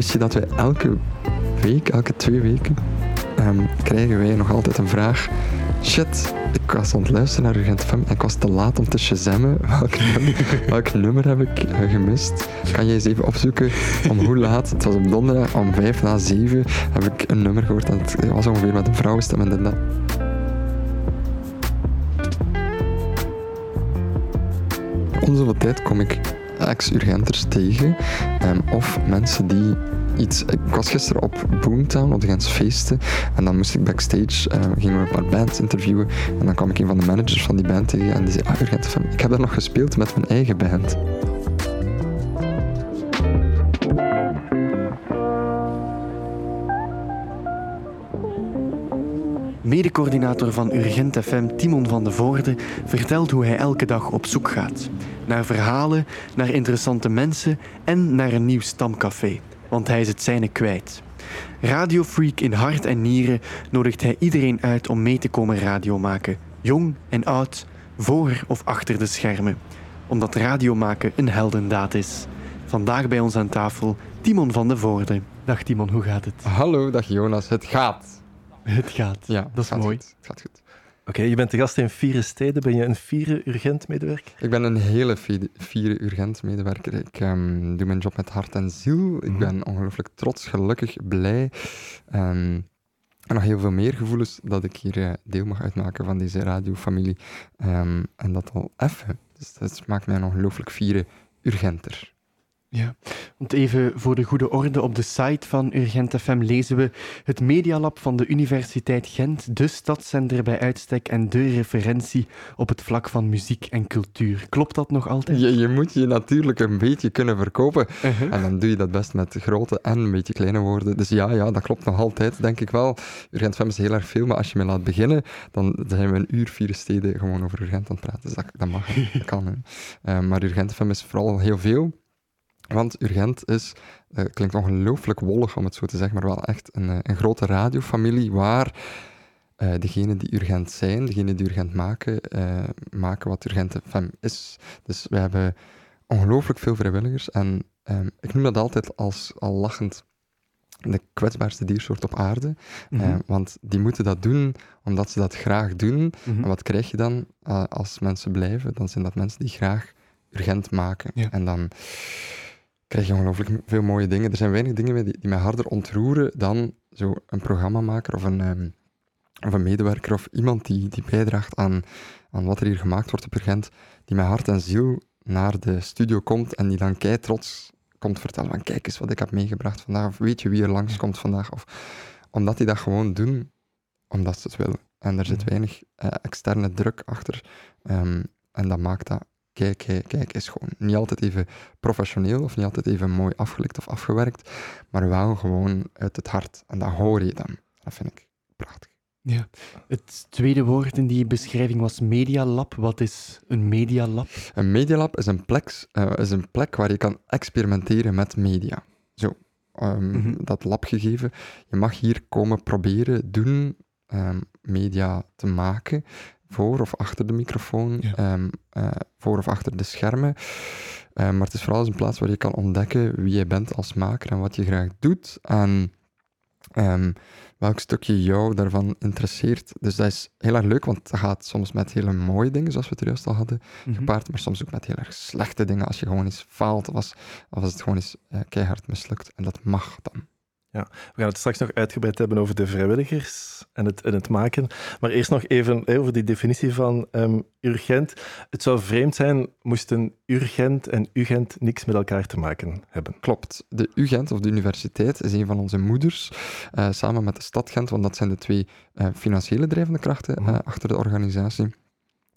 wist je dat wij elke week, elke twee weken, ehm, krijgen wij nog altijd een vraag. Shit, ik was aan het luisteren naar Urgent FM en ik was te laat om te shazammen. Welk nummer, heb ik eh, gemist? Kan jij eens even opzoeken om hoe laat? Het was op donderdag om vijf na zeven heb ik een nummer gehoord en het was ongeveer met een vrouwenstem en dat. Om zoveel tijd kom ik ex-urgenters tegen ehm, of mensen die iets... Ik was gisteren op Boomtown, op de Gens Feesten, en dan moest ik backstage, ehm, gingen we een paar bands interviewen, en dan kwam ik een van de managers van die band tegen en die zei, ah, Urgent ik heb daar nog gespeeld met mijn eigen band. Medecoördinator van Urgent FM, Timon van de Voorde, vertelt hoe hij elke dag op zoek gaat. Naar verhalen, naar interessante mensen en naar een nieuw stamcafé. Want hij is het zijne kwijt. Radiofreak in hart en nieren nodigt hij iedereen uit om mee te komen radio maken. Jong en oud, voor of achter de schermen. Omdat radio maken een heldendaad is. Vandaag bij ons aan tafel Timon van de Voorde. Dag Timon, hoe gaat het? Hallo, dag Jonas, het gaat. Het gaat. Ja, dat is gaat mooi. goed, Het gaat goed. Oké, je bent de gast in vier steden. Ben je een vierde urgent medewerker? Ik ben een hele fiere urgent medewerker. Ik ehm, doe mijn job met hart en ziel. Ik Mhm. ben ongelooflijk trots, gelukkig, blij. ehm, en nog heel veel meer gevoelens dat ik hier eh, deel mag uitmaken van deze radiofamilie. Ehm, en dat al even. Dus dat maakt mij een ongelooflijk fiere urgenter. Ja, want even voor de goede orde, op de site van Urgent FM lezen we het Medialab van de Universiteit Gent, de stadszender bij uitstek en de referentie op het vlak van muziek en cultuur. Klopt dat nog altijd? Je, je moet je natuurlijk een beetje kunnen verkopen. Uh-huh. En dan doe je dat best met grote en een beetje kleine woorden. Dus ja, ja, dat klopt nog altijd, denk ik wel. Urgent FM is heel erg veel, maar als je me laat beginnen, dan zijn we een uur, vier steden gewoon over Urgent aan het praten. Dus dat, dat mag, dat kan. Hè. Eh, maar Urgent FM is vooral heel veel. Want Urgent is, eh, klinkt ongelooflijk wollig om het zo te zeggen, maar wel echt een, eh, een grote radiofamilie waar eh degenen die Urgent zijn, degenen die Urgent maken, maken wat Urgent FM is. Dus we hebben ongelooflijk veel vrijwilligers en ehm, ik noem dat altijd als al lachend de kwetsbaarste diersoort op aarde. Mhm. Want die moeten dat doen omdat ze dat graag doen. Mhm. En wat krijg je dan als mensen blijven? Dan zijn dat mensen die graag urgent maken. Ja. En dan krijg je ongelooflijk veel mooie dingen. Er zijn weinig dingen die, die mij harder ontroeren dan zo een programmamaker of een, ehm, of een medewerker of iemand die, die bijdraagt aan, aan wat er hier gemaakt wordt op Urgent, die met hart en ziel naar de studio komt en die dan kei trots komt vertellen van kijk eens wat ik heb meegebracht vandaag, of weet je wie er langskomt vandaag, of omdat die dat gewoon doen, omdat ze het willen. En er zit Mhm. weinig eh, externe druk achter. Ehm, en dat maakt dat, kijk, kijk, kijk, is gewoon niet altijd even professioneel of niet altijd even mooi afgelikt of afgewerkt, maar wel gewoon uit het hart. En dat hoor je dan. Dat vind ik prachtig. Ja. Het tweede woord in die beschrijving was medialab. Wat is een medialab? Een medialab is een plek, eh, is een plek waar je kan experimenteren met media. Zo, ehm, Mhm. dat labgegeven. Je mag hier komen proberen, doen, ehm, media te maken. Voor of achter de microfoon, Ja. ehm, eh, voor of achter de schermen. Eh, maar het is vooral eens een plaats waar je kan ontdekken wie je bent als maker en wat je graag doet. En ehm, welk stukje jou daarvan interesseert. Dus dat is heel erg leuk, want dat gaat soms met hele mooie dingen, zoals we het er juist al hadden Mhm. gepaard, maar soms ook met heel erg slechte dingen. Als je gewoon eens faalt of als, of als het gewoon eens eh, keihard mislukt. En dat mag dan. We gaan het straks nog uitgebreid hebben over de vrijwilligers en het, en het maken. Maar eerst nog even over die definitie van ehm, urgent. Het zou vreemd zijn moesten urgent en ugent niks met elkaar te maken hebben. Klopt. De UGent, of de universiteit, is een van onze moeders, eh, samen met de stad Gent, want dat zijn de twee eh, financiële drijvende krachten eh, Mhm. achter de organisatie.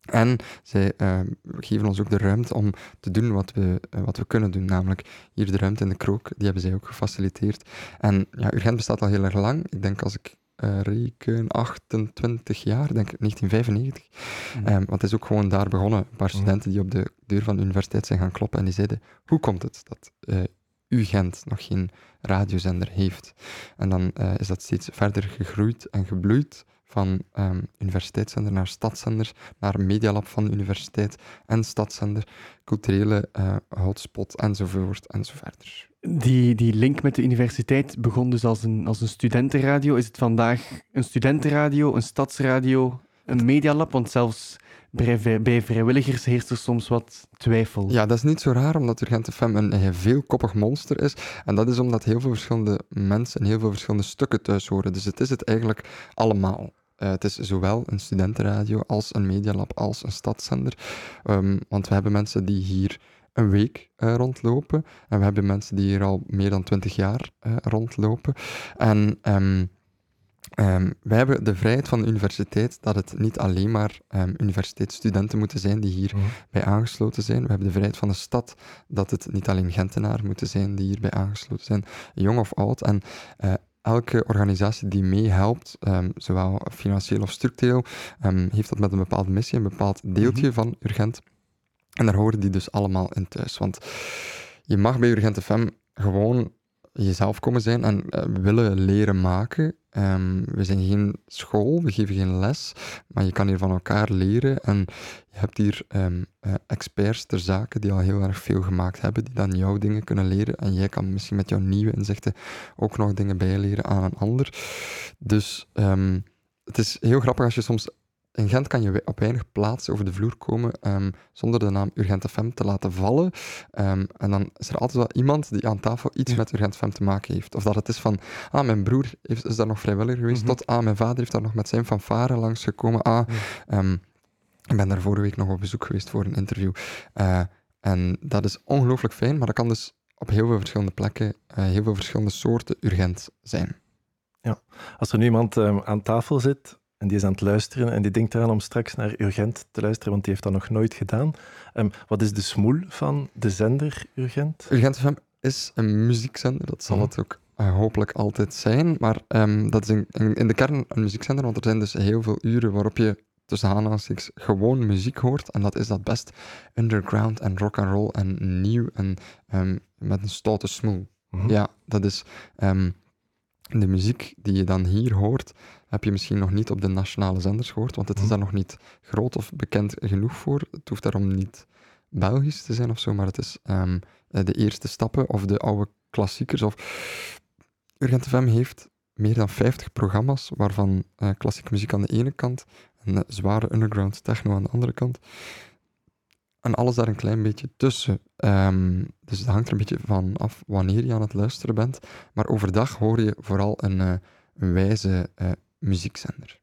En zij eh, geven ons ook de ruimte om te doen wat we, eh, wat we kunnen doen, namelijk hier de ruimte in de krook, die hebben zij ook gefaciliteerd. En ja, Urgent bestaat al heel erg lang. Ik denk als ik eh, reken 28 jaar, denk ik 1995. Mhm. Ehm, want het is ook gewoon daar begonnen. Een paar Mhm. studenten die op de deur van de universiteit zijn gaan kloppen en die zeiden, hoe komt het dat eh UGent nog geen radiozender heeft? En dan is dat steeds verder gegroeid en gebloeid van ehm, universiteitszender naar stadszender, naar medialab van de universiteit en stadszender, culturele eh, hotspot enzovoort en zo verder. Die, die link met de universiteit begon dus als een, als een studentenradio. Is het vandaag een studentenradio, een stadsradio, een medialab? Want zelfs bij, bij vrijwilligers heerst er soms wat twijfel. Ja, dat is niet zo raar, omdat Urgent FM een, een veelkoppig monster is. En dat is omdat heel veel verschillende mensen en heel veel verschillende stukken thuis horen. Dus het is het eigenlijk allemaal. Uh, het is zowel een studentenradio als een medialab als een stadszender. Um, want we hebben mensen die hier een week uh, rondlopen. En we hebben mensen die hier al meer dan twintig jaar uh, rondlopen. En um, um, wij hebben de vrijheid van de universiteit dat het niet alleen maar um, universiteitsstudenten moeten zijn die hierbij mm. aangesloten zijn. We hebben de vrijheid van de stad dat het niet alleen Gentenaren moeten zijn die hierbij aangesloten zijn, jong of oud. En uh, elke organisatie die meehelpt, um, zowel financieel of structureel, um, heeft dat met een bepaalde missie, een bepaald deeltje mm -hmm. van Urgent. En daar horen die dus allemaal in thuis. Want je mag bij Urgent FM gewoon jezelf komen zijn en uh, willen leren maken. Um, we zijn geen school, we geven geen les, maar je kan hier van elkaar leren. En je hebt hier um, uh, experts ter zake die al heel erg veel gemaakt hebben, die dan jouw dingen kunnen leren. En jij kan misschien met jouw nieuwe inzichten ook nog dingen bijleren aan een ander. Dus um, het is heel grappig als je soms in Gent kan je op weinig plaatsen over de vloer komen um, zonder de naam Urgent FM te laten vallen. Um, en dan is er altijd wel iemand die aan tafel iets ja. met Urgent FM te maken heeft. Of dat het is van, ah, mijn broer heeft, is daar nog vrijwilliger geweest, mm -hmm. tot, ah, mijn vader heeft daar nog met zijn fanfare langsgekomen. Ah, ja. um, ik ben daar vorige week nog op bezoek geweest voor een interview. Uh, en dat is ongelooflijk fijn, maar dat kan dus op heel veel verschillende plekken, uh, heel veel verschillende soorten urgent zijn. Ja, als er nu iemand aan tafel zit en die is aan het luisteren en die denkt eraan om straks naar Urgent te luisteren, want die heeft dat nog nooit gedaan. Um, wat is de smoel van de zender Urgent? Urgent FM is een muziekzender, dat zal mm. het ook uh, hopelijk altijd zijn. Maar um, dat is in, in, in, de kern een muziekzender, want er zijn dus heel veel uren waarop je tussen aanhalingstekens gewoon muziek hoort. En dat is dat best underground en rock and roll en nieuw en um, met een stoute smoel. Mm. Ja, dat is de muziek die je dan hier hoort, heb je misschien nog niet op de nationale zenders gehoord, want het is daar nog niet groot of bekend genoeg voor. Het hoeft daarom niet Belgisch te zijn of zo, maar het is um, de eerste stappen of de oude klassiekers. Of... Urgent FM heeft meer dan 50 programma's, waarvan uh, klassieke muziek aan de ene kant en uh, zware underground techno aan de andere kant. En alles daar een klein beetje tussen. Um, dus het hangt er een beetje van af wanneer je aan het luisteren bent. Maar overdag hoor je vooral een, uh, een wijze muziekzender.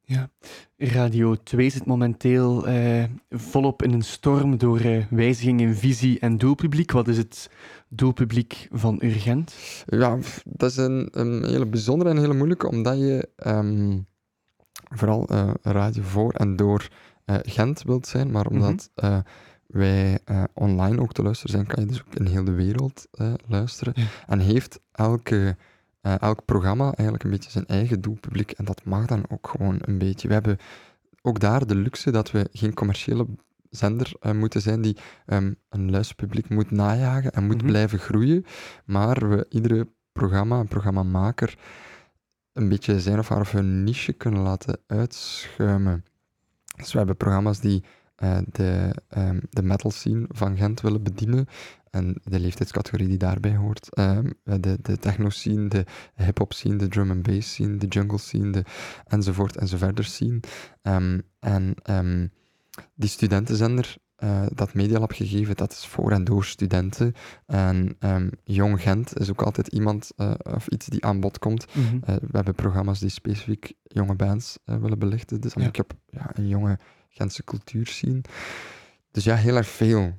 Ja, Radio 2 zit momenteel uh, volop in een storm door wijzigingen in visie en doelpubliek. Wat is het doelpubliek van Urgent? Ja, dat is een, een hele bijzondere en hele moeilijke, omdat je um, vooral radio voor en door Gent wilt zijn, maar omdat mm -hmm. uh, wij online ook te luisteren zijn, kan je dus ook in heel de wereld luisteren. Ja. En heeft elke, elk programma eigenlijk een beetje zijn eigen doelpubliek en dat mag dan ook gewoon een beetje. We hebben ook daar de luxe dat we geen commerciële zender uh, moeten zijn die um, een luisterpubliek moet najagen en moet mm -hmm. blijven groeien, maar we iedere programma, een programmamaker, een beetje zijn of haar of hun niche kunnen laten uitschuimen. Dus we hebben programma's die uh, de, um, de metal scene van Gent willen bedienen. En de leeftijdscategorie die daarbij hoort. Um, de, de techno scene, de hip-hop scene, de drum and bass scene, de jungle scene, de enzovoort enzoverder scene. Um, en die studentenzender, uh, dat Medialab gegeven, dat is voor en door studenten. En Jong Gent is ook altijd iemand uh, of iets die aan bod komt. Mm -hmm. we hebben programma's die specifiek jonge bands willen belichten. Dus dan ja. ik heb ja, een jonge Gentse cultuur zien. Dus ja, heel erg veel.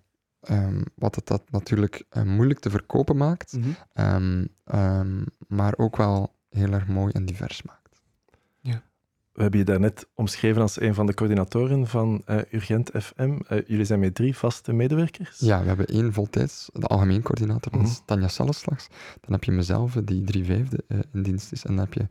Um, wat het dat natuurlijk uh, moeilijk te verkopen maakt, mm -hmm. um, um, maar ook wel heel erg mooi en divers maakt. Ja. We hebben je daarnet omschreven als een van de coördinatoren van uh, Urgent FM. Uh, jullie zijn met drie vaste medewerkers? Ja, we hebben één voltijds, de algemeen coördinator, dat mm -hmm. is Tanja Salleslags. Dan heb je mezelf, die drie vijfde in dienst is. En dan heb je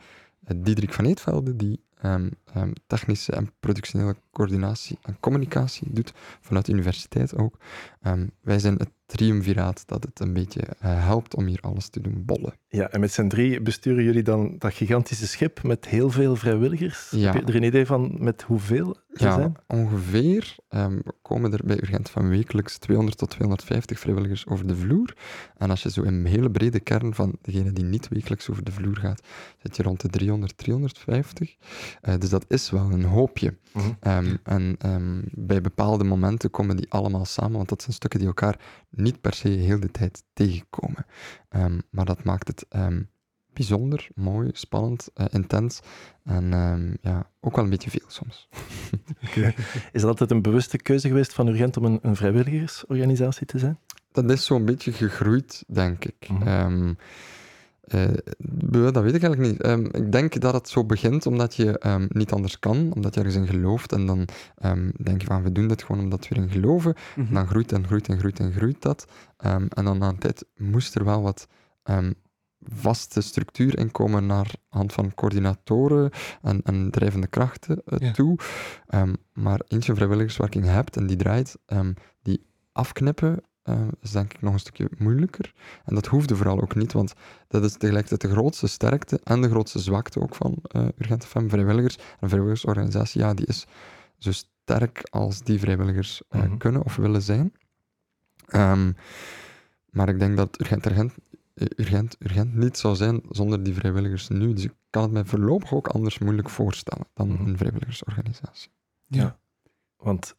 Diederik van Eetvelde, die um, um, technische en productionele coördinatie en communicatie doet, vanuit de universiteit ook. Ehm, wij zijn het triumviraat dat het een beetje eh, helpt om hier alles te doen bollen. Ja, en met z'n drie besturen jullie dan dat gigantische schip met heel veel vrijwilligers? Ja. Heb je er een idee van met hoeveel er Ja, zijn? ongeveer um, komen er bij Urgent van wekelijks 200 tot 250 vrijwilligers over de vloer. En als je zo in een hele brede kern van degene die niet wekelijks over de vloer gaat, zit je rond de 300, 350. Uh, dus dat is wel een hoopje. Mhm. Um, en um, bij bepaalde momenten komen die allemaal samen, want dat zijn stukken die elkaar niet per se heel de tijd tegenkomen. Um, maar dat maakt het bijzonder, mooi, spannend, uh, intens en ja, ook wel een beetje veel soms. okay. Is dat altijd een bewuste keuze geweest van Urgent om een, een vrijwilligersorganisatie te zijn? Dat is zo'n beetje gegroeid, denk ik. Mhm. Dat weet ik eigenlijk niet. Um, ik denk dat het zo begint omdat je um, niet anders kan, omdat je ergens in gelooft. En dan um, denk je van, we doen dit gewoon omdat we erin geloven. Mhm. Dan groeit en groeit en groeit en groeit dat. en dan na een tijd moest er wel wat vaste structuur in komen naar hand van coördinatoren en, en drijvende krachten uh, Ja. toe. maar eens je vrijwilligerswerking hebt en die draait, die afknippen uh, is denk ik nog een stukje moeilijker. En dat hoefde vooral ook niet, want dat is tegelijkertijd de grootste sterkte en de grootste zwakte ook van uh, Urgent FM Vrijwilligers. Een vrijwilligersorganisatie, ja, die is zo sterk als die vrijwilligers uh, Mhm. kunnen of willen zijn. Um, maar ik denk dat Urgent, Urgent, Urgent, Urgent niet zou zijn zonder die vrijwilligers nu. Dus ik kan het mij voorlopig ook anders moeilijk voorstellen dan Mhm. een vrijwilligersorganisatie. Ja. Want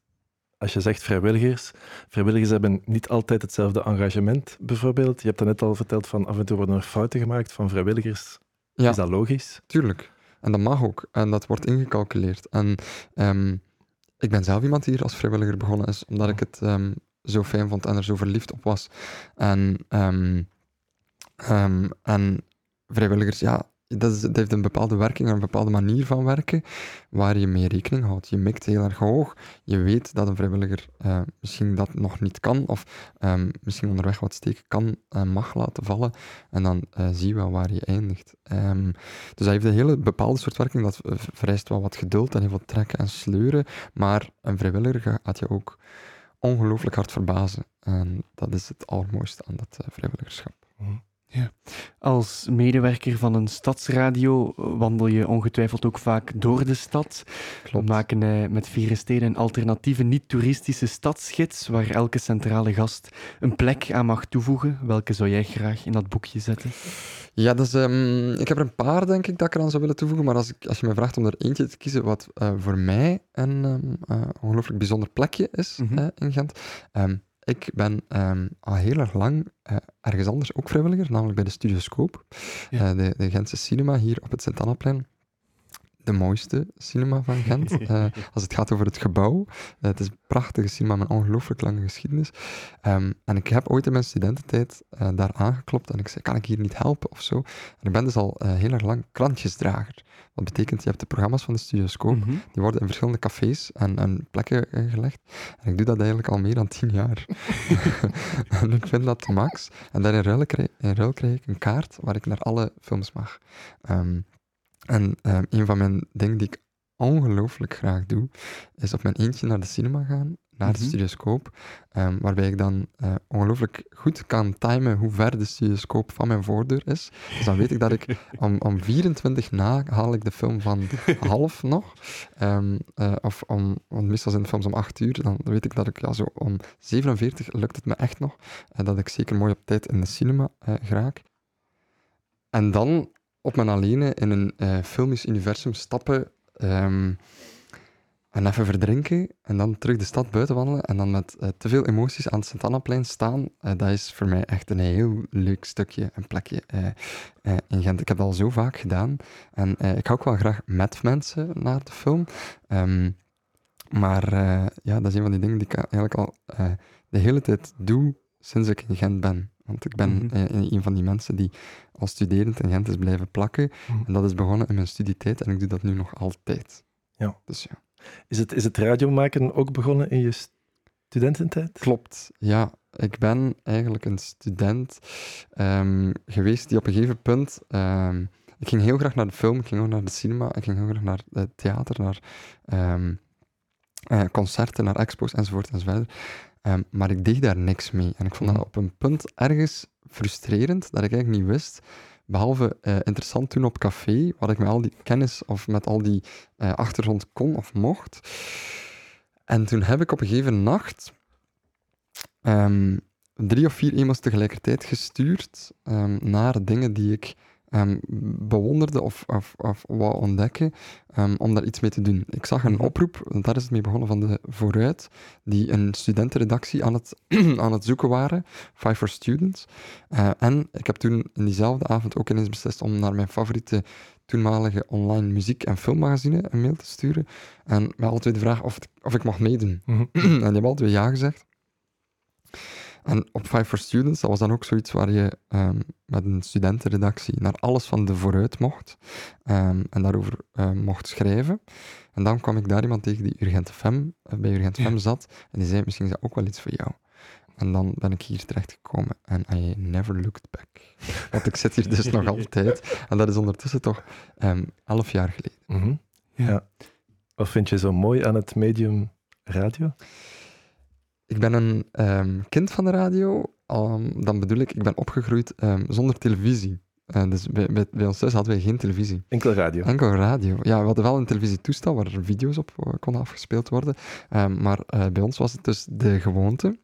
als je zegt vrijwilligers, vrijwilligers hebben niet altijd hetzelfde engagement, bijvoorbeeld. Je hebt net al verteld van af en toe worden er fouten gemaakt van vrijwilligers. Ja. Is dat logisch? Tuurlijk. En dat mag ook. En dat wordt ingecalculeerd. En um, ik ben zelf iemand die hier als vrijwilliger begonnen is, omdat ik het um, zo fijn vond en er zo verliefd op was. En, um, en vrijwilligers, ja, dat, heeft een bepaalde werking, een bepaalde manier van werken, waar je mee rekening houdt. Je mikt heel erg hoog. Je weet dat een vrijwilliger uh, misschien dat nog niet kan, of um, misschien onderweg wat steken kan en mag laten vallen. En dan uh, zie je wel waar je eindigt. Um, dus dat heeft een hele bepaalde soort werking. Dat vereist wel wat geduld en heel veel trekken en sleuren. Maar een vrijwilliger gaat je ook ongelooflijk hard verbazen. En dat is het allermooiste aan dat vrijwilligerschap. Mm. Ja. Als medewerker van een stadsradio wandel je ongetwijfeld ook vaak door de stad. Klopt. We maken uh, met Vieren Steden een alternatieve niet-toeristische stadsgids waar elke centrale gast een plek aan mag toevoegen. Welke zou jij graag in dat boekje zetten? Ja, dus, um, ik heb er een paar, denk ik, dat ik eraan zou willen toevoegen. Maar als, ik, als je me vraagt om er eentje te kiezen wat uh, voor mij een um, uh, ongelooflijk bijzonder plekje is mm -hmm. in Gent... Um, ik ben um, al heel erg lang uh, ergens anders ook vrijwilliger, namelijk bij de Studioscoop, Ja. uh, de, de Gentse cinema hier op het Sint-Annaplein. De mooiste cinema van Gent, uh, als het gaat over het gebouw. het is een prachtige cinema met een ongelooflijk lange geschiedenis. Um, en ik heb ooit in mijn studententijd uh, daar aangeklopt en ik zei, kan ik hier niet helpen of zo? En ik ben dus al heel erg lang krantjesdrager. Dat betekent, je hebt de programma's van de Studioscoop, Mhm. die worden in verschillende cafés en, en plekken gelegd. En ik doe dat eigenlijk al meer dan tien jaar. en ik vind dat max. En daar in ruil, krijg, in ruil krijg ik een kaart waar ik naar alle films mag. Um, en um, een van mijn dingen die ik ongelooflijk graag doe, is op mijn eentje naar de cinema gaan, naar de Mhm. studioscoop, um, waarbij ik dan uh, ongelooflijk goed kan timen hoe ver de studioscoop van mijn voordeur is. Dus dan weet ik dat ik om, om 24 na haal ik de film van half nog, um, uh, of om, want meestal zijn de films om 8 uur, dan weet ik dat ik ja, zo om 47 lukt het me echt nog, uh, dat ik zeker mooi op tijd in de cinema geraak. En dan op mijn alleen in een uh, filmisch universum stappen um, en even verdrinken en dan terug de stad buiten wandelen en dan met uh, te veel emoties aan het Sint-Annaplein staan, uh, dat is voor mij echt een heel leuk stukje, een plekje in Gent. Ik heb dat al zo vaak gedaan en ik ga ook wel graag met mensen naar de film. Um, maar ja, dat is een van die dingen die ik eigenlijk al de hele tijd doe sinds ik in Gent ben. Want ik ben Mhm. uh, een van die mensen die als studerend in Gent is blijven plakken. Mhm. En dat is begonnen in mijn studietijd en ik doe dat nu nog altijd. Ja. Dus ja. Is het, is het radiomaken ook begonnen in je studententijd? Klopt, ja. Ik ben eigenlijk een student um, geweest die op een gegeven punt... Um, ik ging heel graag naar de film, ik ging ook naar de cinema, ik ging heel graag naar het theater, naar... Um, eh, concerten, naar expos enzovoort enzovoort. Um, maar ik deed daar niks mee. En ik vond dat Mhm. op een punt ergens frustrerend, dat ik eigenlijk niet wist, behalve eh, interessant toen op café, wat ik met al die kennis of met al die eh, achtergrond kon of mocht. En toen heb ik op een gegeven nacht ehm, drie of vier e-mails tegelijkertijd gestuurd ehm, naar dingen die ik ehm, bewonderde of, of, of wou ontdekken ehm, om daar iets mee te doen. Ik zag een Mhm. oproep, daar is het mee begonnen van de Vooruit, die een studentenredactie aan het, aan het zoeken waren, Five for Students. Eh, en ik heb toen in diezelfde avond ook ineens beslist om naar mijn favoriete toenmalige online muziek- en filmmagazine een mail te sturen. En met alle twee de vraag of, het- of ik mag meedoen. Mhm. en die hebben twee ja gezegd. En op Five for Students, dat was dan ook zoiets waar je ehm, met een studentenredactie naar alles van de vooruit mocht. ehm, en daarover eh, mocht schrijven. En dan kwam ik daar iemand tegen die Urgent FM, eh, bij Urgent FM zat. En die zei, misschien is dat ook wel iets voor jou. En dan ben ik hier terechtgekomen. En I never looked back. Want ik zit hier dus nog altijd. En dat is ondertussen toch ehm, elf jaar geleden. Mhm. Ja. Wat vind je zo mooi aan het medium radio? Ik ben een ehm, kind van de radio. Ehm, dan bedoel ik, ik ben opgegroeid ehm, zonder televisie. Eh, dus bij, bij, bij ons thuis hadden wij geen televisie. Enkel radio. Enkel radio. Ja, we hadden wel een televisietoestel waar er video's op eh, konden afgespeeld worden. Maar eh, bij ons was het dus de gewoonte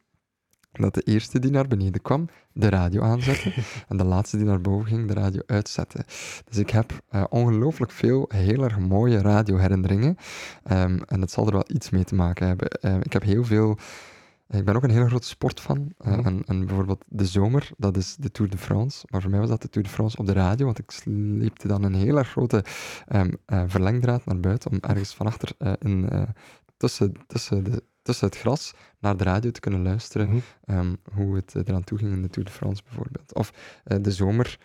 dat de eerste die naar beneden kwam, de radio aanzette. en de laatste die naar boven ging, de radio uitzette. Dus ik heb ongelooflijk veel heel erg mooie radioherinneringen. Ehm, en het zal er wel iets mee te maken hebben. Ik heb heel veel... Ik ben ook een hele grote sportfan. Eh, Mhm. en, en bijvoorbeeld de zomer, dat is de Tour de France. Maar voor mij was dat de Tour de France op de radio, want ik sleepte dan een hele grote ehm, eh, verlengdraad naar buiten om ergens van achter eh, in, eh, tussen, tussen, de, tussen het gras naar de radio te kunnen luisteren Mhm. ehm, hoe het eh, eraan toe ging in de Tour de France bijvoorbeeld. Of eh, de zomer,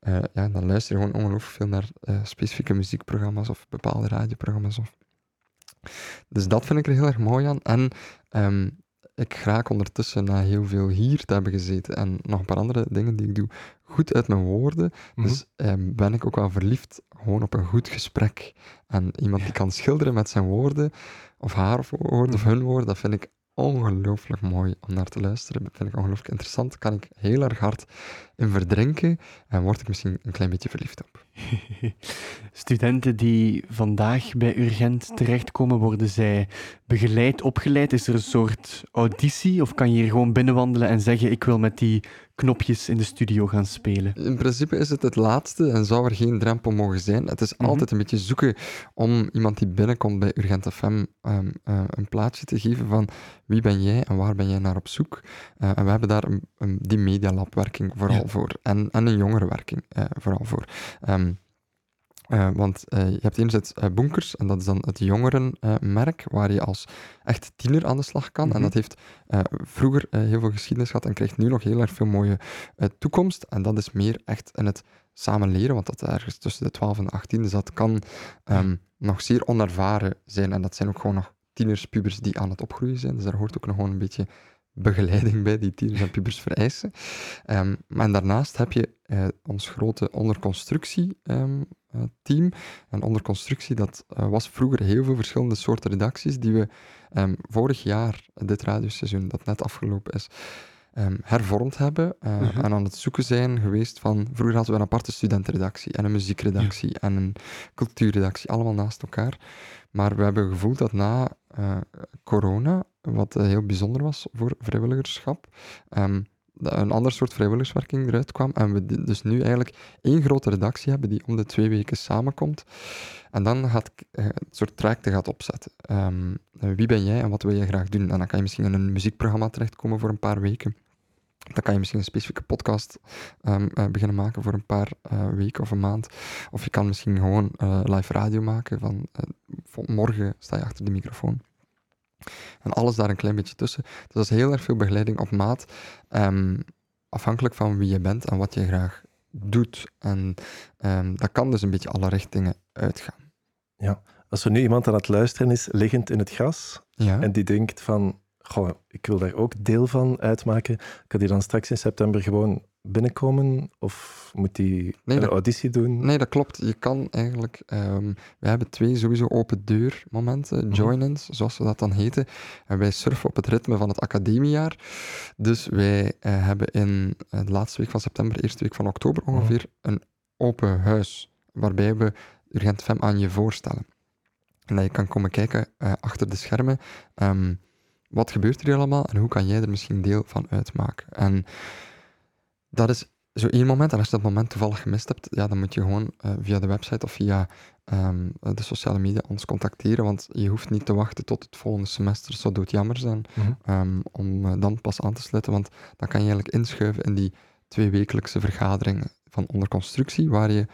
eh, ja, dan luister je gewoon ongelooflijk veel naar eh, specifieke muziekprogramma's of bepaalde radioprogramma's. Of... Dus dat vind ik er heel erg mooi aan. En ehm, ik raak ondertussen, na heel veel hier te hebben gezeten en nog een paar andere dingen die ik doe, goed uit mijn woorden. Mhm. Dus ehm, ben ik ook wel verliefd gewoon op een goed gesprek. En iemand die kan schilderen met zijn woorden, of haar woorden, of hun woorden, dat vind ik ongelooflijk mooi om naar te luisteren. Dat vind ik ongelooflijk interessant. Kan ik heel erg hard in verdrinken en word ik misschien een klein beetje verliefd op. Studenten die vandaag bij Urgent terechtkomen, worden zij begeleid, opgeleid? Is er een soort auditie of kan je hier gewoon binnenwandelen en zeggen ik wil met die knopjes in de studio gaan spelen? In principe is het het laatste en zou er geen drempel mogen zijn. Het is Mhm. altijd een beetje zoeken om iemand die binnenkomt bij Urgent FM ehm, eh, een plaatsje te geven van wie ben jij en waar ben jij naar op zoek. Eh, en we hebben daar een, een, die medialabwerking vooral Ja. Voor en, en een jongerenwerking eh, vooral voor. Ehm, eh, want eh, je hebt enerzijds eh, Bunkers, en dat is dan het jongerenmerk, waar je als echt tiener aan de slag kan. Mhm. En dat heeft vroeger heel veel geschiedenis gehad en krijgt nu nog heel erg veel mooie toekomst. En dat is meer echt in het samen leren, want dat is ergens tussen de 12 en de 18, dus dat kan ehm, nog zeer onervaren zijn. En dat zijn ook gewoon nog tieners, pubers die aan het opgroeien zijn. Dus daar hoort ook nog gewoon een beetje begeleiding bij die tieners en pubers vereisen. Ehm, maar en daarnaast heb je eh, ons grote onderconstructie ehm, eh, team. En onderconstructie, dat eh, was vroeger heel veel verschillende soorten redacties die we ehm, vorig jaar, dit radioseizoen dat net afgelopen is, hervormd hebben Mhm. en aan het zoeken zijn geweest van... Vroeger hadden we een aparte studentenredactie en een muziekredactie en een cultuurredactie, allemaal naast elkaar. Maar we hebben gevoeld dat na corona, wat eh, heel bijzonder was voor vrijwilligerschap, ehm, een ander soort vrijwilligerswerking eruit kwam. En we dus nu eigenlijk één grote redactie hebben die om de twee weken samenkomt. En dan gaat ik, eh, een soort trajecten gaat opzetten. Ehm, eh, wie ben jij en wat wil jij graag doen? En dan kan je misschien in een muziekprogramma terechtkomen voor een paar weken. Dan kan je misschien een specifieke podcast ehm, eh, beginnen maken voor een paar eh, weken of een maand. Of je kan misschien gewoon eh, live radio maken van eh, morgen sta je achter de microfoon. En alles daar een klein beetje tussen. Dus dat is heel erg veel begeleiding op maat. ehm, afhankelijk van wie je bent en wat je graag doet. En ehm, dat kan dus een beetje alle richtingen uitgaan. Als er nu iemand aan het luisteren is, liggend in het gras, Ja, en die denkt van, goh, ik wil daar ook deel van uitmaken, kan die dan straks in september gewoon binnenkomen? Of moet die Nee, een auditie doen? Nee, dat klopt. Je kan eigenlijk... ehm, we hebben twee sowieso open deur momenten, Mhm. join-ins, zoals we dat dan heten. En wij surfen op het ritme van het academiejaar. Dus wij eh, hebben in eh, de laatste week van september, eerste week van oktober Mhm. ongeveer, een open huis, waarbij we Urgent Fem aan je voorstellen. En dat je kan komen kijken eh, achter de schermen. ehm, wat gebeurt er hier allemaal en hoe kan jij er misschien deel van uitmaken? En dat is zo één moment. En als je dat moment toevallig gemist hebt, ja, dan moet je gewoon eh, via de website of via ehm, de sociale media ons contacteren. Want je hoeft niet te wachten tot het volgende semester. Dat zou doodjammer zijn Mhm. ehm, om eh, dan pas aan te sluiten. Want dan kan je eigenlijk inschuiven in die twee wekelijkse vergaderingen van onder constructie, waar je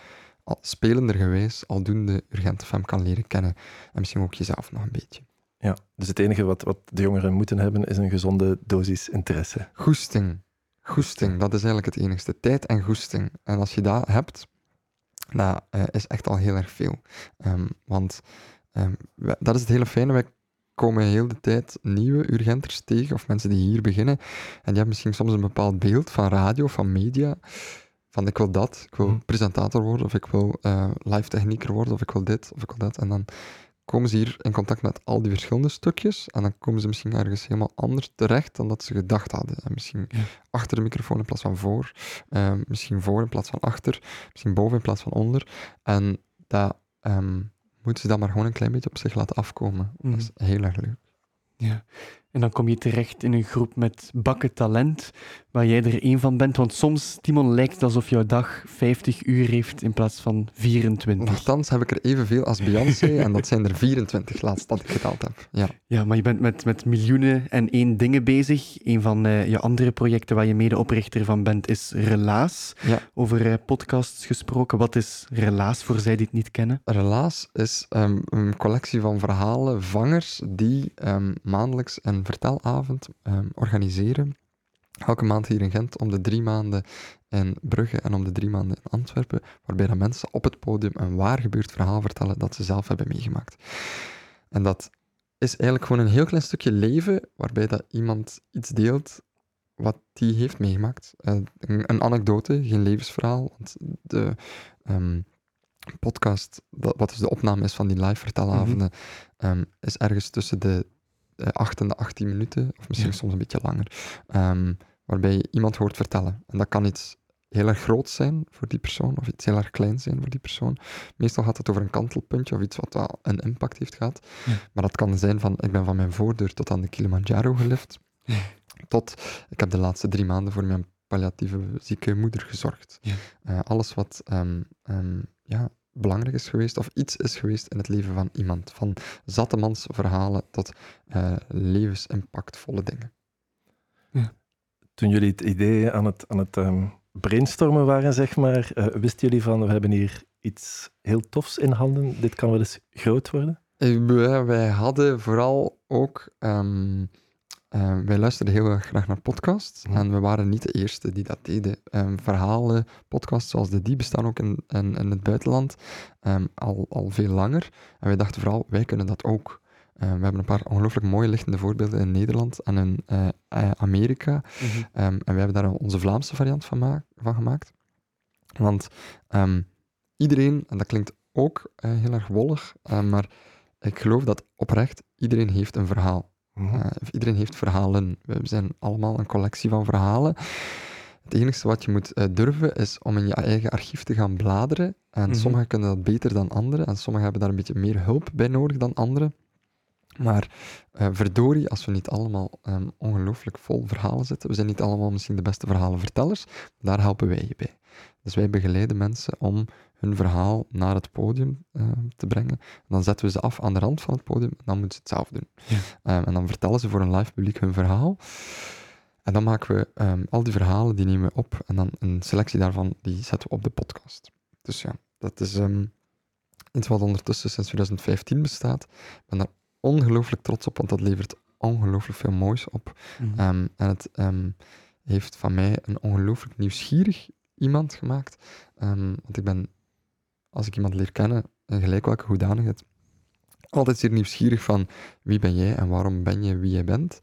al spelendergewijs aldoende Urgente Fem kan leren kennen. En misschien ook jezelf nog een beetje. Ja, dus het enige wat, wat de jongeren moeten hebben is een gezonde dosis interesse. Goesting. Goesting, dat is eigenlijk het enigste. Tijd en goesting. En als je dat hebt, dat eh, is echt al heel erg veel. Ehm, want ehm, wij- dat is het hele fijne. Wij komen heel de tijd nieuwe urgenters tegen, of mensen die hier beginnen. En die hebben misschien soms een bepaald beeld van radio, van media. Van ik wil dat, ik wil Mhm. presentator worden, of ik wil eh, live technieker worden, of ik wil dit, of ik wil dat. En dan komen ze hier in contact met al die verschillende stukjes. En dan komen ze misschien ergens helemaal anders terecht dan dat ze gedacht hadden. En misschien Ja. achter de microfoon in plaats van voor. eh, misschien voor in plaats van achter. Misschien boven in plaats van onder. En dat ehm, moeten ze dan maar gewoon een klein beetje op zich laten afkomen. Mhm. Dat is heel erg leuk. Ja. En dan kom je terecht in een groep met bakken talent, waar jij er één van bent. Want soms, Timon, lijkt het alsof jouw dag 50 uur heeft in plaats van 24. Nochtans heb ik er evenveel als Beyoncé. en dat zijn er 24, laatst dat ik geteld heb. Ja. Ja, maar je bent met, met miljoenen en één dingen bezig. Een van eh, je andere projecten waar je medeoprichter van bent is Relaas. Ja. Over eh, podcasts gesproken. Wat is Relaas voor zij die het niet kennen? Relaas is ehm, een collectie van verhalen, vangers, die ehm, maandelijks een vertelavond ehm, organiseren. Elke maand hier in Gent, om de drie maanden in Brugge en om de drie maanden in Antwerpen, waarbij dan mensen op het podium een waar gebeurd verhaal vertellen dat ze zelf hebben meegemaakt. En dat is eigenlijk gewoon een heel klein stukje leven, waarbij dat iemand iets deelt wat die heeft meegemaakt. Eh, een, een anekdote, geen levensverhaal, want de ehm, podcast, dat, wat dus de opname is van die live vertelavonden, ehm, is ergens tussen de 8 en de 18 minuten, of misschien Ja. soms een beetje langer, ehm, waarbij je iemand hoort vertellen. En dat kan iets heel erg groot zijn voor die persoon, of iets heel erg klein zijn voor die persoon. Meestal gaat het over een kantelpuntje of iets wat wel een impact heeft gehad. Ja. Maar dat kan zijn van, ik ben van mijn voordeur tot aan de Kilimanjaro gelift, tot, ik heb de laatste drie maanden voor mijn palliatieve zieke moeder gezorgd. Ja. Eh, alles wat ehm, ehm, ja, belangrijk is geweest, of iets is geweest in het leven van iemand. Van zattemans verhalen tot eh, levensimpactvolle dingen. Toen jullie het idee aan het, aan het ehm, brainstormen waren, zeg maar, eh, wisten jullie van, we hebben hier iets heel tofs in handen, dit kan wel eens groot worden? Eh, wij- wij hadden vooral ook. ehm, eh, wij luisterden heel erg graag naar podcasts. Mhm. En we waren niet de eerste die dat deden. Ehm, verhalen, podcasts zoals de die bestaan ook in, in, in het buitenland ehm, al, al veel langer. En wij dachten vooral, wij kunnen dat ook. We hebben een paar ongelooflijk mooie lichtende voorbeelden in Nederland en in eh, eh, Amerika. Ehm, en wij hebben daar onze Vlaamse variant van, ma- van gemaakt. Want ehm, iedereen, en dat klinkt ook eh, heel erg wollig, maar ik geloof dat oprecht iedereen heeft een verhaal. Mhm. Eh, iedereen heeft verhalen. We zijn allemaal een collectie van verhalen. Het enige wat je moet eh, durven is om in je eigen archief te gaan bladeren. En Mhm. sommigen kunnen dat beter dan anderen. En sommigen hebben daar een beetje meer hulp bij nodig dan anderen. Maar eh, verdorie, als we niet allemaal ehm, ongelooflijk vol verhalen zitten. We zijn niet allemaal misschien de beste verhalenvertellers. Daar helpen wij je bij. Dus wij begeleiden mensen om hun verhaal naar het podium ehm, te brengen. En dan zetten we ze af aan de rand van het podium en dan moeten ze het zelf doen. Ja. Ehm, en dan vertellen ze voor een live publiek hun verhaal. En dan maken we ehm, al die verhalen, die nemen we op. En dan een selectie daarvan, die zetten we op de podcast. Dus ja, dat is ehm, iets wat ondertussen sinds 2015 bestaat. Ik ben daar ongelooflijk trots op, want dat levert ongelooflijk veel moois op. Mhm. En het heeft van mij een ongelooflijk nieuwsgierig iemand gemaakt. Want ik ben, als ik iemand leer kennen, in gelijk welke hoedanigheid, altijd zeer nieuwsgierig van wie ben jij en waarom ben je wie je bent.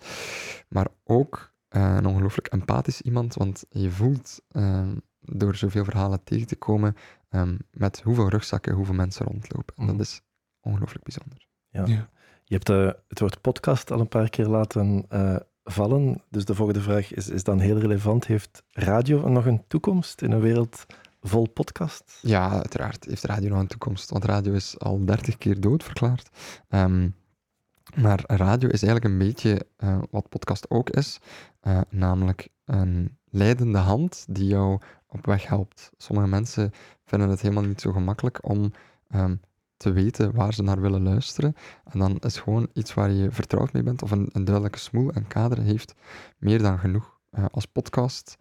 Maar ook uh, een ongelooflijk empathisch iemand, want je voelt uh, door zoveel verhalen tegen te komen um, met hoeveel rugzakken hoeveel mensen rondlopen. En dat Mhm. is ongelooflijk bijzonder. Ja. Ja. Je hebt eh, het woord podcast al een paar keer laten eh, vallen. Dus de volgende vraag is, is dan heel relevant. Heeft radio nog een toekomst in een wereld vol podcast? Ja, uiteraard heeft radio nog een toekomst, want radio is al dertig keer doodverklaard. Ehm, maar radio is eigenlijk een beetje eh, wat podcast ook is, eh, namelijk een leidende hand die jou op weg helpt. Sommige mensen vinden het helemaal niet zo gemakkelijk om ehm, te weten waar ze naar willen luisteren. En dan is gewoon iets waar je vertrouwd mee bent of een, een duidelijke smoel en kader heeft meer dan genoeg. Eh, als podcast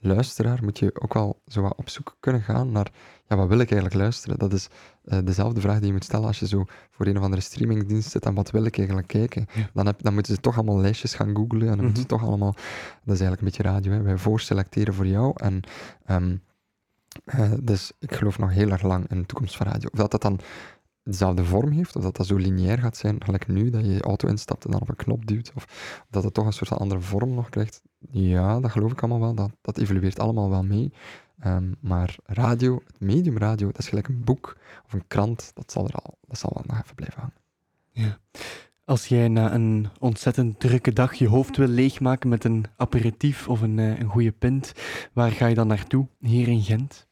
luisteraar moet je ook wel zo wat op zoek kunnen gaan naar ja, wat wil ik eigenlijk luisteren? Dat is eh, dezelfde vraag die je moet stellen als je zo voor een of andere streamingdienst zit en wat wil ik eigenlijk kijken? Ja. Dan, heb, dan moeten ze toch allemaal lijstjes gaan googlen en dan moeten ze Mhm. toch allemaal... Dat is eigenlijk een beetje radio, hè? wij voorselecteren voor jou en... ehm, eh, dus ik geloof nog heel erg lang in de toekomst van radio. Of dat dat dan dezelfde vorm heeft, of dat dat zo lineair gaat zijn, gelijk nu, dat je je auto instapt en dan op een knop duwt, of dat het toch een soort van andere vorm nog krijgt. Ja, dat geloof ik allemaal wel. Dat, dat evolueert allemaal wel mee. Ehm, maar radio, het medium radio, dat is gelijk een boek of een krant, dat zal, er al, dat zal wel nog even blijven hangen. Als jij na een ontzettend drukke dag je hoofd wil leegmaken met een aperitief of een, eh, een goede pint, waar ga je dan naartoe hier in Gent?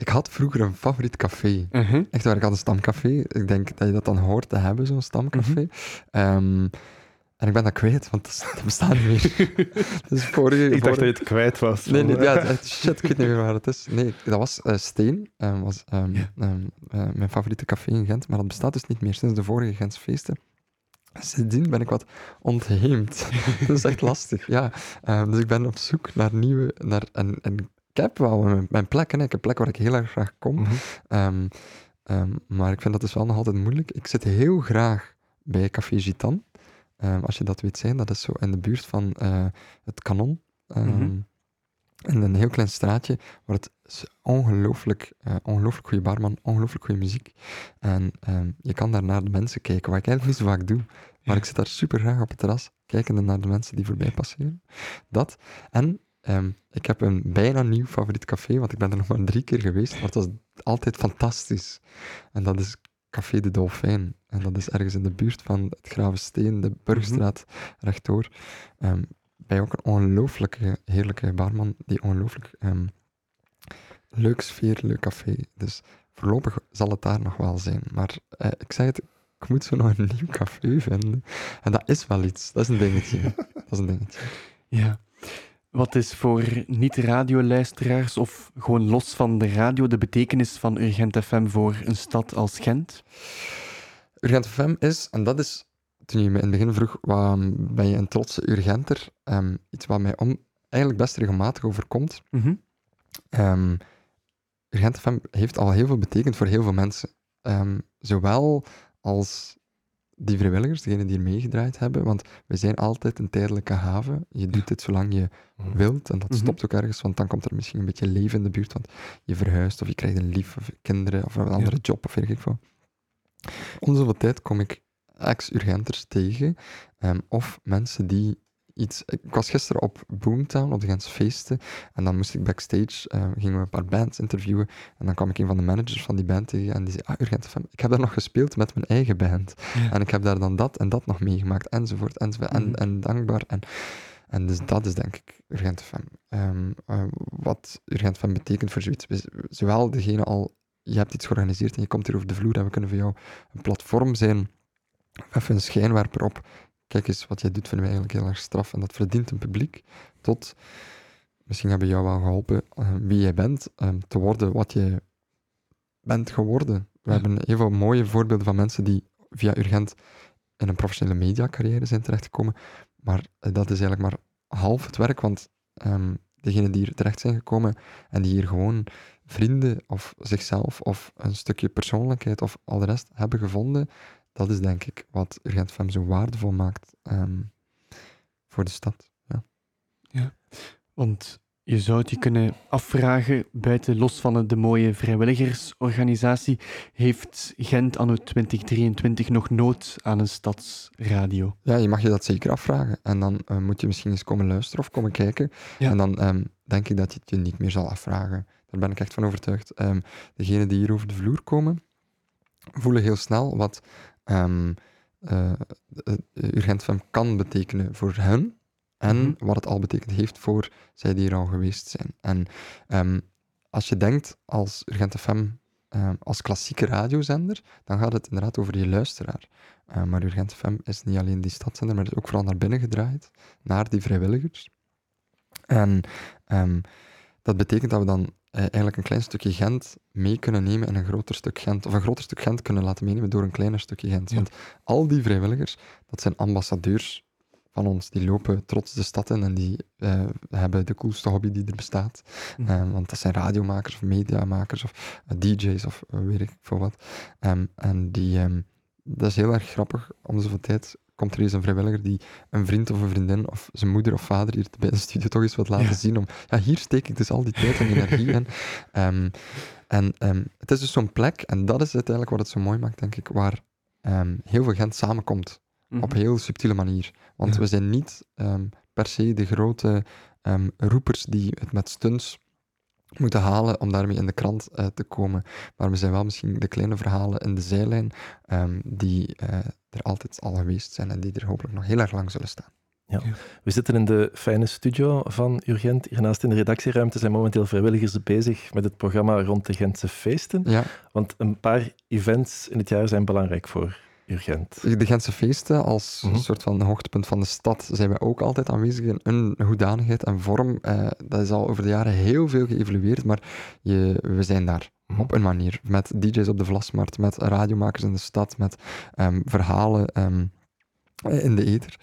Ik had vroeger een favoriet café. Uh-huh. Echt waar, ik had een stamcafé. Ik denk dat je dat dan hoort te hebben, zo'n stamcafé. Ehm, en ik ben dat kwijt, want dat, dat bestaat niet meer. dus vorige, Ik dacht dat je het kwijt was. Nee, nee, ja, het- shit, ik weet niet meer waar het is. Nee, dat was eh, Steen, was ehm, Ja. ehm, eh, mijn favoriete café in Gent, maar dat bestaat dus niet meer sinds de vorige Gentse feesten. Sindsdien ben ik wat ontheemd. dat is echt lastig, ja. Dus ik ben op zoek naar nieuwe... Naar, en, en ik heb wel mijn, mijn plek, hè. ik heb een plek waar ik heel erg graag kom. mhm. Ehm, ehm, maar ik vind dat dus wel nog altijd moeilijk. Ik zit heel graag bij Café Gitan. Ehm, als je dat weet zijn, dat is zo in de buurt van eh, het kanon. Mhm. In een heel klein straatje, waar het ongelooflijk, eh, ongelooflijk goede barman, ongelooflijk goede muziek. En je kan daar naar de mensen kijken, wat ik eigenlijk niet zo vaak doe. Maar Ja. ik zit daar super graag op het terras, kijkende naar de mensen die voorbij passeren. Dat. En ehm, ik heb een bijna nieuw favoriet café, want ik ben er nog maar drie keer geweest, maar het was altijd fantastisch. En dat is Café de Dolfijn. En dat is ergens in de buurt van het Gravensteen, de Burgstraat, rechtdoor. Ehm, bij ook een ongelooflijke, heerlijke barman, die ongelooflijk ehm, leuk sfeer, leuk café. Dus voorlopig zal het daar nog wel zijn. Maar eh, ik zei het, ik moet zo nog een nieuw café vinden. En dat is wel iets, dat is een dingetje. dat is een dingetje. Ja. Wat is voor niet-radioluisteraars of gewoon los van de radio de betekenis van Urgent FM voor een stad als Gent? Urgent FM is, en dat is, toen je me in het begin vroeg, wat, ben je een trotse Urgenter? Ehm, iets wat mij om, eigenlijk best regelmatig overkomt. Mhm. Ehm Urgent FM heeft al heel veel betekend voor heel veel mensen. Ehm, zowel als die vrijwilligers, degenen die er meegedraaid hebben, want we zijn altijd een tijdelijke haven. Je doet dit zolang je Mhm. wilt en dat Mhm. stopt ook ergens, want dan komt er misschien een beetje leven in de buurt, want je verhuist of je krijgt een lief of kinderen of een andere job of weet ik veel. Om zoveel tijd kom ik ex-urgenters tegen ehm, of mensen die iets... Ik was gisteren op Boomtown, op de Gentse feesten, en dan moest ik backstage, eh, gingen we een paar bands interviewen, en dan kwam ik een van de managers van die band tegen, en die zei, ah, Urgent FM, ik heb daar nog gespeeld met mijn eigen band. Ja. En ik heb daar dan dat en dat nog meegemaakt, enzovoort, enzovoort, en, Mhm. en dankbaar. En, en dus dat is denk ik Urgent FM. Ehm, eh, wat Urgent FM betekent voor zoiets. Zowel degene al, je hebt iets georganiseerd en je komt hier over de vloer en we kunnen voor jou een platform zijn, even een schijnwerper op. Kijk eens, wat jij doet vinden wij eigenlijk heel erg straf en dat verdient een publiek. Tot, misschien hebben we jou wel geholpen, eh, wie jij bent, ehm, te worden wat je bent geworden. We Ja. hebben heel veel mooie voorbeelden van mensen die via Urgent in een professionele mediacarrière zijn terechtgekomen. Maar eh, dat is eigenlijk maar half het werk, want degenen die er terecht zijn gekomen en die hier gewoon vrienden of zichzelf of een stukje persoonlijkheid of al de rest hebben gevonden, dat is denk ik wat Urgent FM zo waardevol maakt ehm, voor de stad. Ja. Want Je zou het je kunnen afvragen, buiten los van de mooie vrijwilligersorganisatie, heeft Gent anno 2023 nog nood aan een stadsradio? Ja, je mag je dat zeker afvragen. En dan uh, moet je misschien eens komen luisteren of komen kijken. Ja. En dan um, denk ik dat je het je niet meer zal afvragen. Daar ben ik echt van overtuigd. Um, degenen die hier over de vloer komen, voelen heel snel wat um, uh, Urgent FM kan betekenen voor hen en mm -hmm. wat het al betekend heeft voor zij die er al geweest zijn. En um, als je denkt als Urgent FM um, als klassieke radiozender, dan gaat het inderdaad over je luisteraar. Uh, maar Urgent FM is niet alleen die stadszender, maar is ook vooral naar binnen gedraaid, naar die vrijwilligers. En um, dat betekent dat we dan uh, eigenlijk een klein stukje Gent mee kunnen nemen in een groter stuk Gent, of een groter stuk Gent kunnen laten meenemen door een kleiner stukje Gent. Ja. Want al die vrijwilligers, dat zijn ambassadeurs van ons, die lopen trots de stad in en die uh, hebben de coolste hobby die er bestaat. Mm. Um, want dat zijn radiomakers of mediamakers of uh, DJ's of uh, weet ik veel wat. Um, en die, um, dat is heel erg grappig. Om zoveel tijd komt er eens een vrijwilliger die een vriend of een vriendin of zijn moeder of vader hier bij de studio toch eens wat laten ja. zien. Om, ja, hier steek ik dus al die tijd en energie in. en het is dus zo'n plek, en dat is uiteindelijk wat het zo mooi maakt, denk ik, waar heel veel Gent samenkomt. Op een heel subtiele manier. Want ja. we zijn niet per se de grote roepers die het met stunts moeten halen om daarmee in de krant uh, te komen. Maar we zijn wel misschien de kleine verhalen in de zijlijn um, die uh, er altijd al geweest zijn en die er hopelijk nog heel erg lang zullen staan. Ja. We zitten in de fijne studio van Urgent. Hiernaast in de redactieruimte zijn momenteel vrijwilligers bezig met het programma rond de Gentse feesten. Ja. Want een paar events in het jaar zijn belangrijk voor De Gentse feesten als mm -hmm. soort van hoogtepunt van de stad zijn wij ook altijd aanwezig in een hoedanigheid en vorm. Uh, dat is al over de jaren heel veel geëvolueerd, maar je, we zijn daar. -hmm. Op een manier. Met DJ's op de Vlasmarkt, met radiomakers in de stad, met um, verhalen um, in de ether.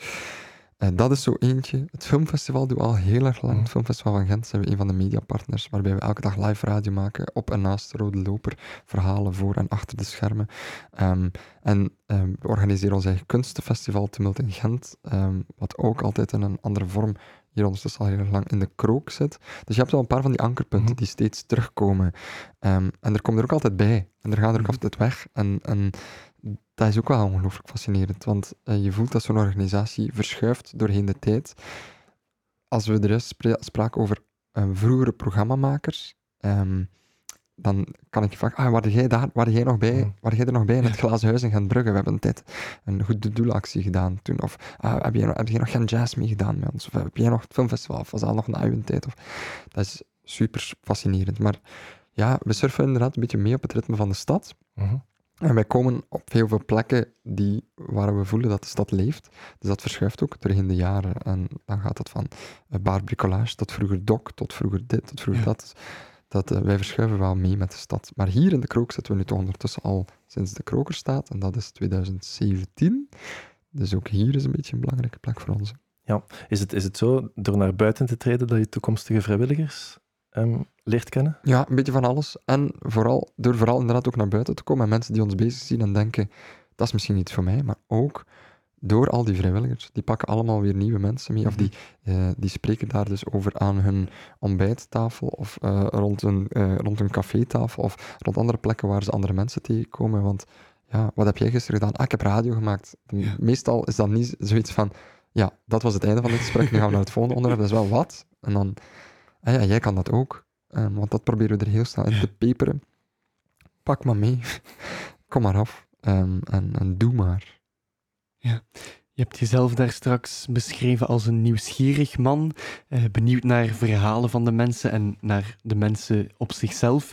Uh, dat is zo eentje. Het filmfestival doen we al heel erg lang. Het filmfestival van Gent zijn we een van de mediapartners, waarbij we elke dag live radio maken, op en naast de Rode Loper, verhalen voor en achter de schermen. Um, en um, we organiseren ons eigen kunstenfestival Tumult in Gent, um, wat ook altijd in een andere vorm hier ondertussen al heel erg lang in de krook zit. Dus je hebt wel een paar van die ankerpunten die steeds terugkomen. en er komt er ook altijd bij. En er gaan er ook altijd weg. En, en dat is ook wel ongelooflijk fascinerend, want uh, je voelt dat zo'n organisatie verschuift doorheen de tijd. Als we er spra spraken over uh, vroegere programmamakers, um, dan kan ik je vragen, ah, waar jij, daar, waar jij, nog bij, waar jij er nog bij in het glazen huis in Gentbrugge? We hebben een tijd een goed doelactie gedaan toen. Of ah, heb, jij, heb jij nog geen jazz meegedaan met ons? Of heb jij nog het filmfestival? Of was dat nog een oude tijd? Of, dat is super fascinerend. Maar ja, we surfen inderdaad een beetje mee op het ritme van de stad. -hmm. En wij komen op heel veel plekken die, waar we voelen dat de stad leeft. Dus dat verschuift ook doorheen de jaren. En dan gaat het van uh, bar bricolage tot vroeger dok, tot vroeger dit, tot vroeger ja. dat. dat uh, wij verschuiven wel mee met de stad. Maar hier in de krook zitten we nu toch ondertussen al sinds de kroker staat. En dat is 2017. Dus ook hier is een beetje een belangrijke plek voor ons. Ja, is het, is het zo, door naar buiten te treden, dat je toekomstige vrijwilligers um, leert kennen? Ja, een beetje van alles. En vooral, door vooral inderdaad ook naar buiten te komen en mensen die ons bezig zien en denken, dat is misschien niet voor mij, maar ook door al die vrijwilligers. Die pakken allemaal weer nieuwe mensen mee, of die, uh, die spreken daar dus over aan hun ontbijttafel, of uh, rond, een, uh, rond een cafétafel, of rond andere plekken waar ze andere mensen tegenkomen. Want ja, wat heb jij gisteren gedaan? Ah, ik heb radio gemaakt. Ja. Meestal is dat niet zoiets van, ja, dat was het einde van het gesprek, nu gaan we naar het volgende onderwerp. Dat is wel wat. En dan, ah ja, jij kan dat ook. Um, want dat proberen we er heel snel in te peperen. Pak maar mee. Kom maar af. Um, en, en doe maar. Ja. Je hebt jezelf daar straks beschreven als een nieuwsgierig man, eh, benieuwd naar verhalen van de mensen en naar de mensen op zichzelf.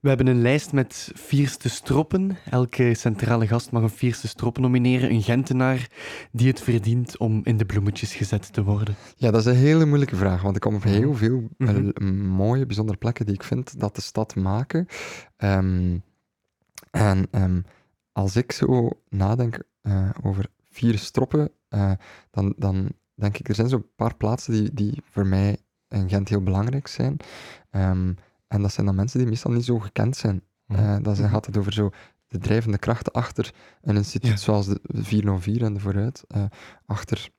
We hebben een lijst met vierste stroppen. Elke centrale gast mag een vierste stroppen nomineren, een Gentenaar die het verdient om in de bloemetjes gezet te worden. Ja, dat is een hele moeilijke vraag, want ik kom op heel veel mm -hmm. uh, mooie, bijzondere plekken die ik vind dat de stad maken. Um, en um, als ik zo nadenk uh, over vier stroppen, uh, dan, dan denk ik, er zijn zo'n paar plaatsen die, die voor mij in Gent heel belangrijk zijn. Um, en dat zijn dan mensen die meestal niet zo gekend zijn. Uh, dan gaat het over zo de drijvende krachten achter een instituut ja. zoals de 404 en de Vooruit, uh, achter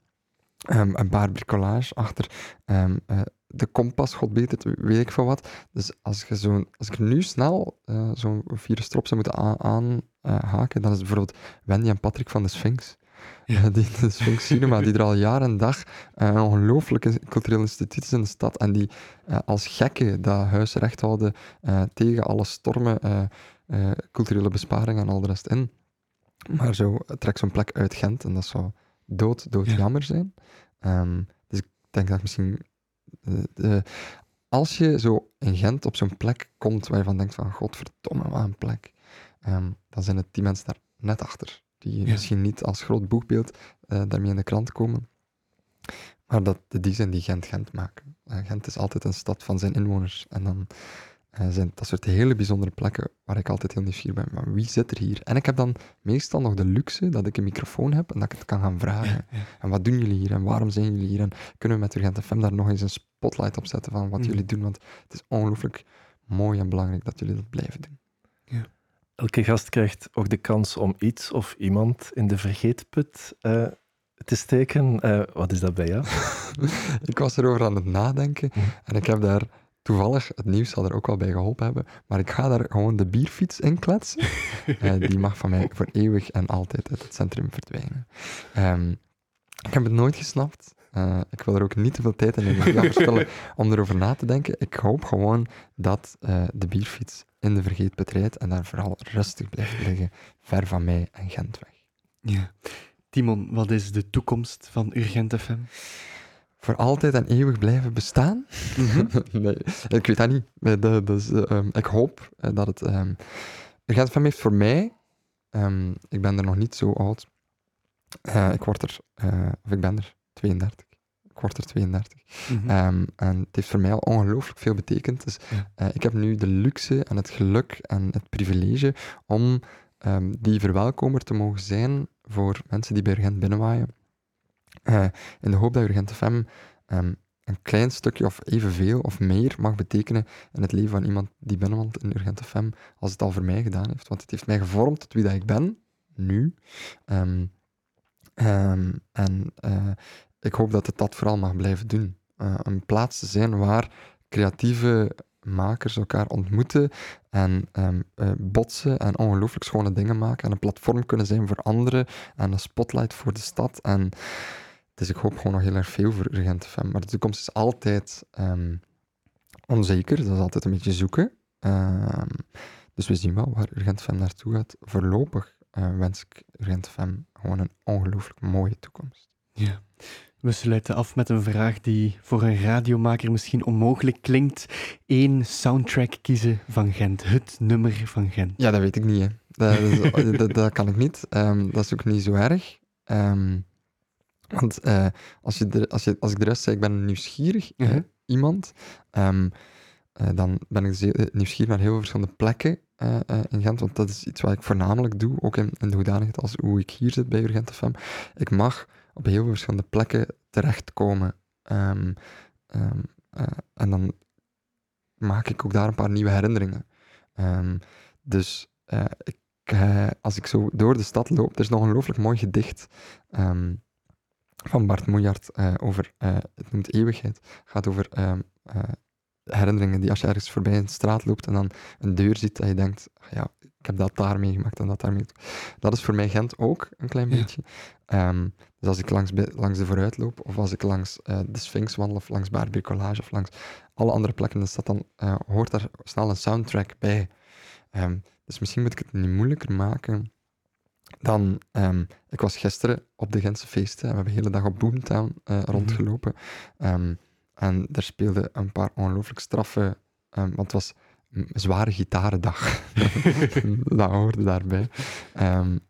Ehm, een paar bricolage achter. Ehm, eh, de kompas, god beter, weet ik veel wat. Dus als, je zo, als ik nu snel zo'n vier strop zou moeten aanhaken, dan is het bijvoorbeeld Wendy en Patrick van de Sphinx. Ja. die Sphinx Cinema, die er al jaren en dag uh, ongelooflijke cultureel instituut is in de stad en die als gekken dat huis recht houden tegen alle stormen, culturele besparingen en al de rest in. Maar zo trek zo'n plek uit Gent en dat zou dood, dood jammer zijn. Ehm, dus ik denk dat misschien... De, als je zo in Gent op zo'n plek komt waar je van denkt van godverdomme, wat een plek. Ehm, dan zijn het die mensen daar net achter. Die misschien niet als groot boekbeeld uh, daarmee in de krant komen. Maar dat die zijn die Gent Gent maken. Uh, Gent is altijd een stad van zijn inwoners. En dan uh, zijn dat soort hele bijzondere plekken waar ik altijd heel nieuwsgierig ben. Maar wie zit er hier? En ik heb dan meestal nog de luxe dat ik een microfoon heb en dat ik het kan gaan vragen. En wat doen jullie hier? En waarom zijn jullie hier? En kunnen we met Urgent FM daar nog eens een spotlight op zetten van wat mhm. jullie doen? Want het is ongelooflijk mooi en belangrijk dat jullie dat blijven doen. Ja. Elke gast krijgt ook de kans om iets of iemand in de vergeetput uh, te steken. Uh, wat is dat bij jou? ik was erover aan het nadenken mhm. en ik heb daar Toevallig, het nieuws zal er ook wel bij geholpen hebben, maar ik ga daar gewoon de bierfiets in kletsen. uh, die mag van mij voor eeuwig en altijd uit het centrum verdwijnen. Um, ik heb het nooit gesnapt. Uh, ik wil er ook niet te veel tijd en energie aan verspillen om erover na te denken. Ik hoop gewoon dat uh, de bierfiets in de vergeetput rijdt en daar vooral rustig blijft liggen, ver van mij en Gent weg. Ja. Timon, wat is de toekomst van Urgent FM? voor altijd en eeuwig blijven bestaan? Mhm. nee, ik weet dat niet. Dus, um, ik hoop eh, dat het... Um, Urgent FM heeft voor mij... Um, ik ben er nog niet zo oud. Uh, ik word er... Uh, of ik ben er 32. Ik word er 32. Mm -hmm. en het heeft voor mij al ongelooflijk veel betekend. Dus ja. ik heb nu de luxe en het geluk en het privilege om die verwelkomer te mogen zijn voor mensen die bij Urgent binnenwaaien. Uh, in de hoop dat Urgent FM um, een klein stukje of evenveel of meer mag betekenen in het leven van iemand die binnenwandelt in Urgent FM, als het al voor mij gedaan heeft. Want het heeft mij gevormd tot wie dat ik ben, nu. Um, en uh, ik hoop dat het dat vooral mag blijven doen. Uh, een plaats te zijn waar creatieve makers elkaar ontmoeten en um, uh, botsen en ongelooflijk schone dingen maken en een platform kunnen zijn voor anderen en een spotlight voor de stad. En dus ik hoop gewoon nog heel erg veel voor Urgent FM. Maar de toekomst is altijd um, onzeker. Dat is altijd een beetje zoeken. Um, dus we zien wel waar Urgent FM naartoe gaat. Voorlopig uh, wens ik Urgent FM gewoon een ongelooflijk mooie toekomst. Ja. We sluiten af met een vraag die voor een radiomaker misschien onmogelijk klinkt. Eén soundtrack kiezen van Gent. Het nummer van Gent. Ja, dat weet ik niet. Hè. Dat, dat, dat, kan ik niet. Um, dat is ook niet zo erg. Um, want uh, als, je de, als, je, als ik de rest zei, ik ben een nieuwsgierig uh -huh. iemand, um, uh, dan ben ik zeer, eh, nieuwsgierig naar heel veel verschillende plekken in Gent, want dat is iets wat ik voornamelijk doe, ook in, in de hoedanigheid als hoe ik hier zit bij Urgent FM. Ik mag op heel veel verschillende plekken terechtkomen. Um, um, en dan maak ik ook daar een paar nieuwe herinneringen. dus ik, als ik zo door de stad loop, er is nog een ongelooflijk mooi gedicht van Bart Moejaert over, het noemt eeuwigheid, gaat over herinneringen die als je ergens voorbij een straat loopt en dan een deur ziet dat je denkt, ja, ik heb dat daar meegemaakt en dat daar meegemaakt. Dat is voor mij Gent ook een klein beetje. Um, dus als ik langs, langs de vooruit loop, of als ik langs de Sphinx wandel, of langs Bar Bricolage, of langs alle andere plekken in de stad, dan hoort daar snel een soundtrack bij. Um, dus misschien moet ik het niet moeilijker maken dan, um, ik was gisteren op de Gentse feesten en we hebben de hele dag op Boomtown uh, rondgelopen. Um, en daar speelden een paar ongelooflijk straffe, want het was zware gitarendag. dat hoorde daarbij. en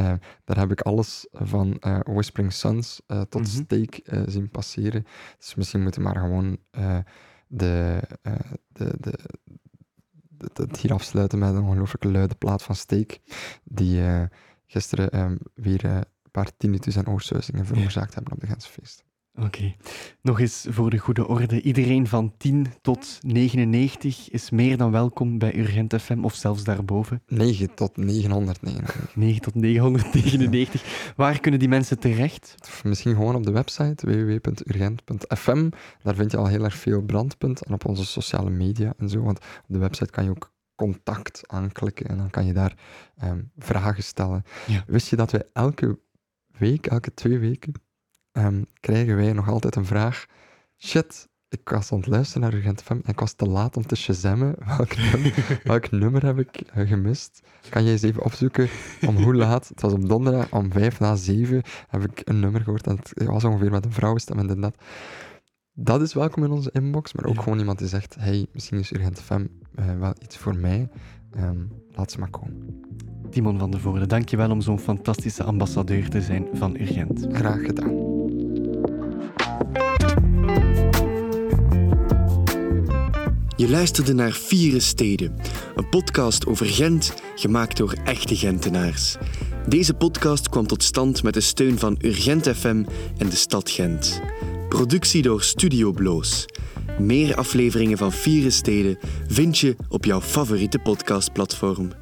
uh, daar heb ik alles van uh, Whispering Suns tot mm -hmm. Steak zien passeren. Dus misschien moeten we maar gewoon de, de, de, het hier afsluiten met een ongelooflijke luide plaat van Steak, die gisteren um, weer een paar tinnitus en oorsuizingen veroorzaakt hebben op de Gentse Oké. Nog eens voor de goede orde. Iedereen van 10 tot 99 is meer dan welkom bij Urgent FM of zelfs daarboven. 9 tot 999. 9 tot 999. Waar kunnen die mensen terecht? Misschien gewoon op de website www.urgent.fm. Daar vind je al heel erg veel brandpunt en op onze sociale media en zo. Want op de website kan je ook contact aanklikken en dan kan je daar ehm, vragen stellen. Ja. Wist je dat wij elke week, elke twee weken, ehm, krijgen wij nog altijd een vraag. Shit, ik was aan het luisteren naar Urgent FM en ik was te laat om te shazammen. Welk nummer, welk nummer heb ik eh, gemist? Kan jij eens even opzoeken om hoe laat? Het was op donderdag om vijf na zeven heb ik een nummer gehoord en het was ongeveer met een vrouwenstem en dit dat. Dat is welkom in onze inbox, maar ook Ja. gewoon iemand die zegt, hey, misschien is Urgent FM eh, wel iets voor mij. Ehm, laat ze maar komen. Timon van der Voorde, dankjewel om zo'n fantastische ambassadeur te zijn van Urgent. Graag gedaan. Je luisterde naar Vieren Steden, een podcast over Gent, gemaakt door echte Gentenaars. Deze podcast kwam tot stand met de steun van Urgent FM en de stad Gent. Productie door Studio Bloos. Meer afleveringen van Vieren Steden vind je op jouw favoriete podcastplatform.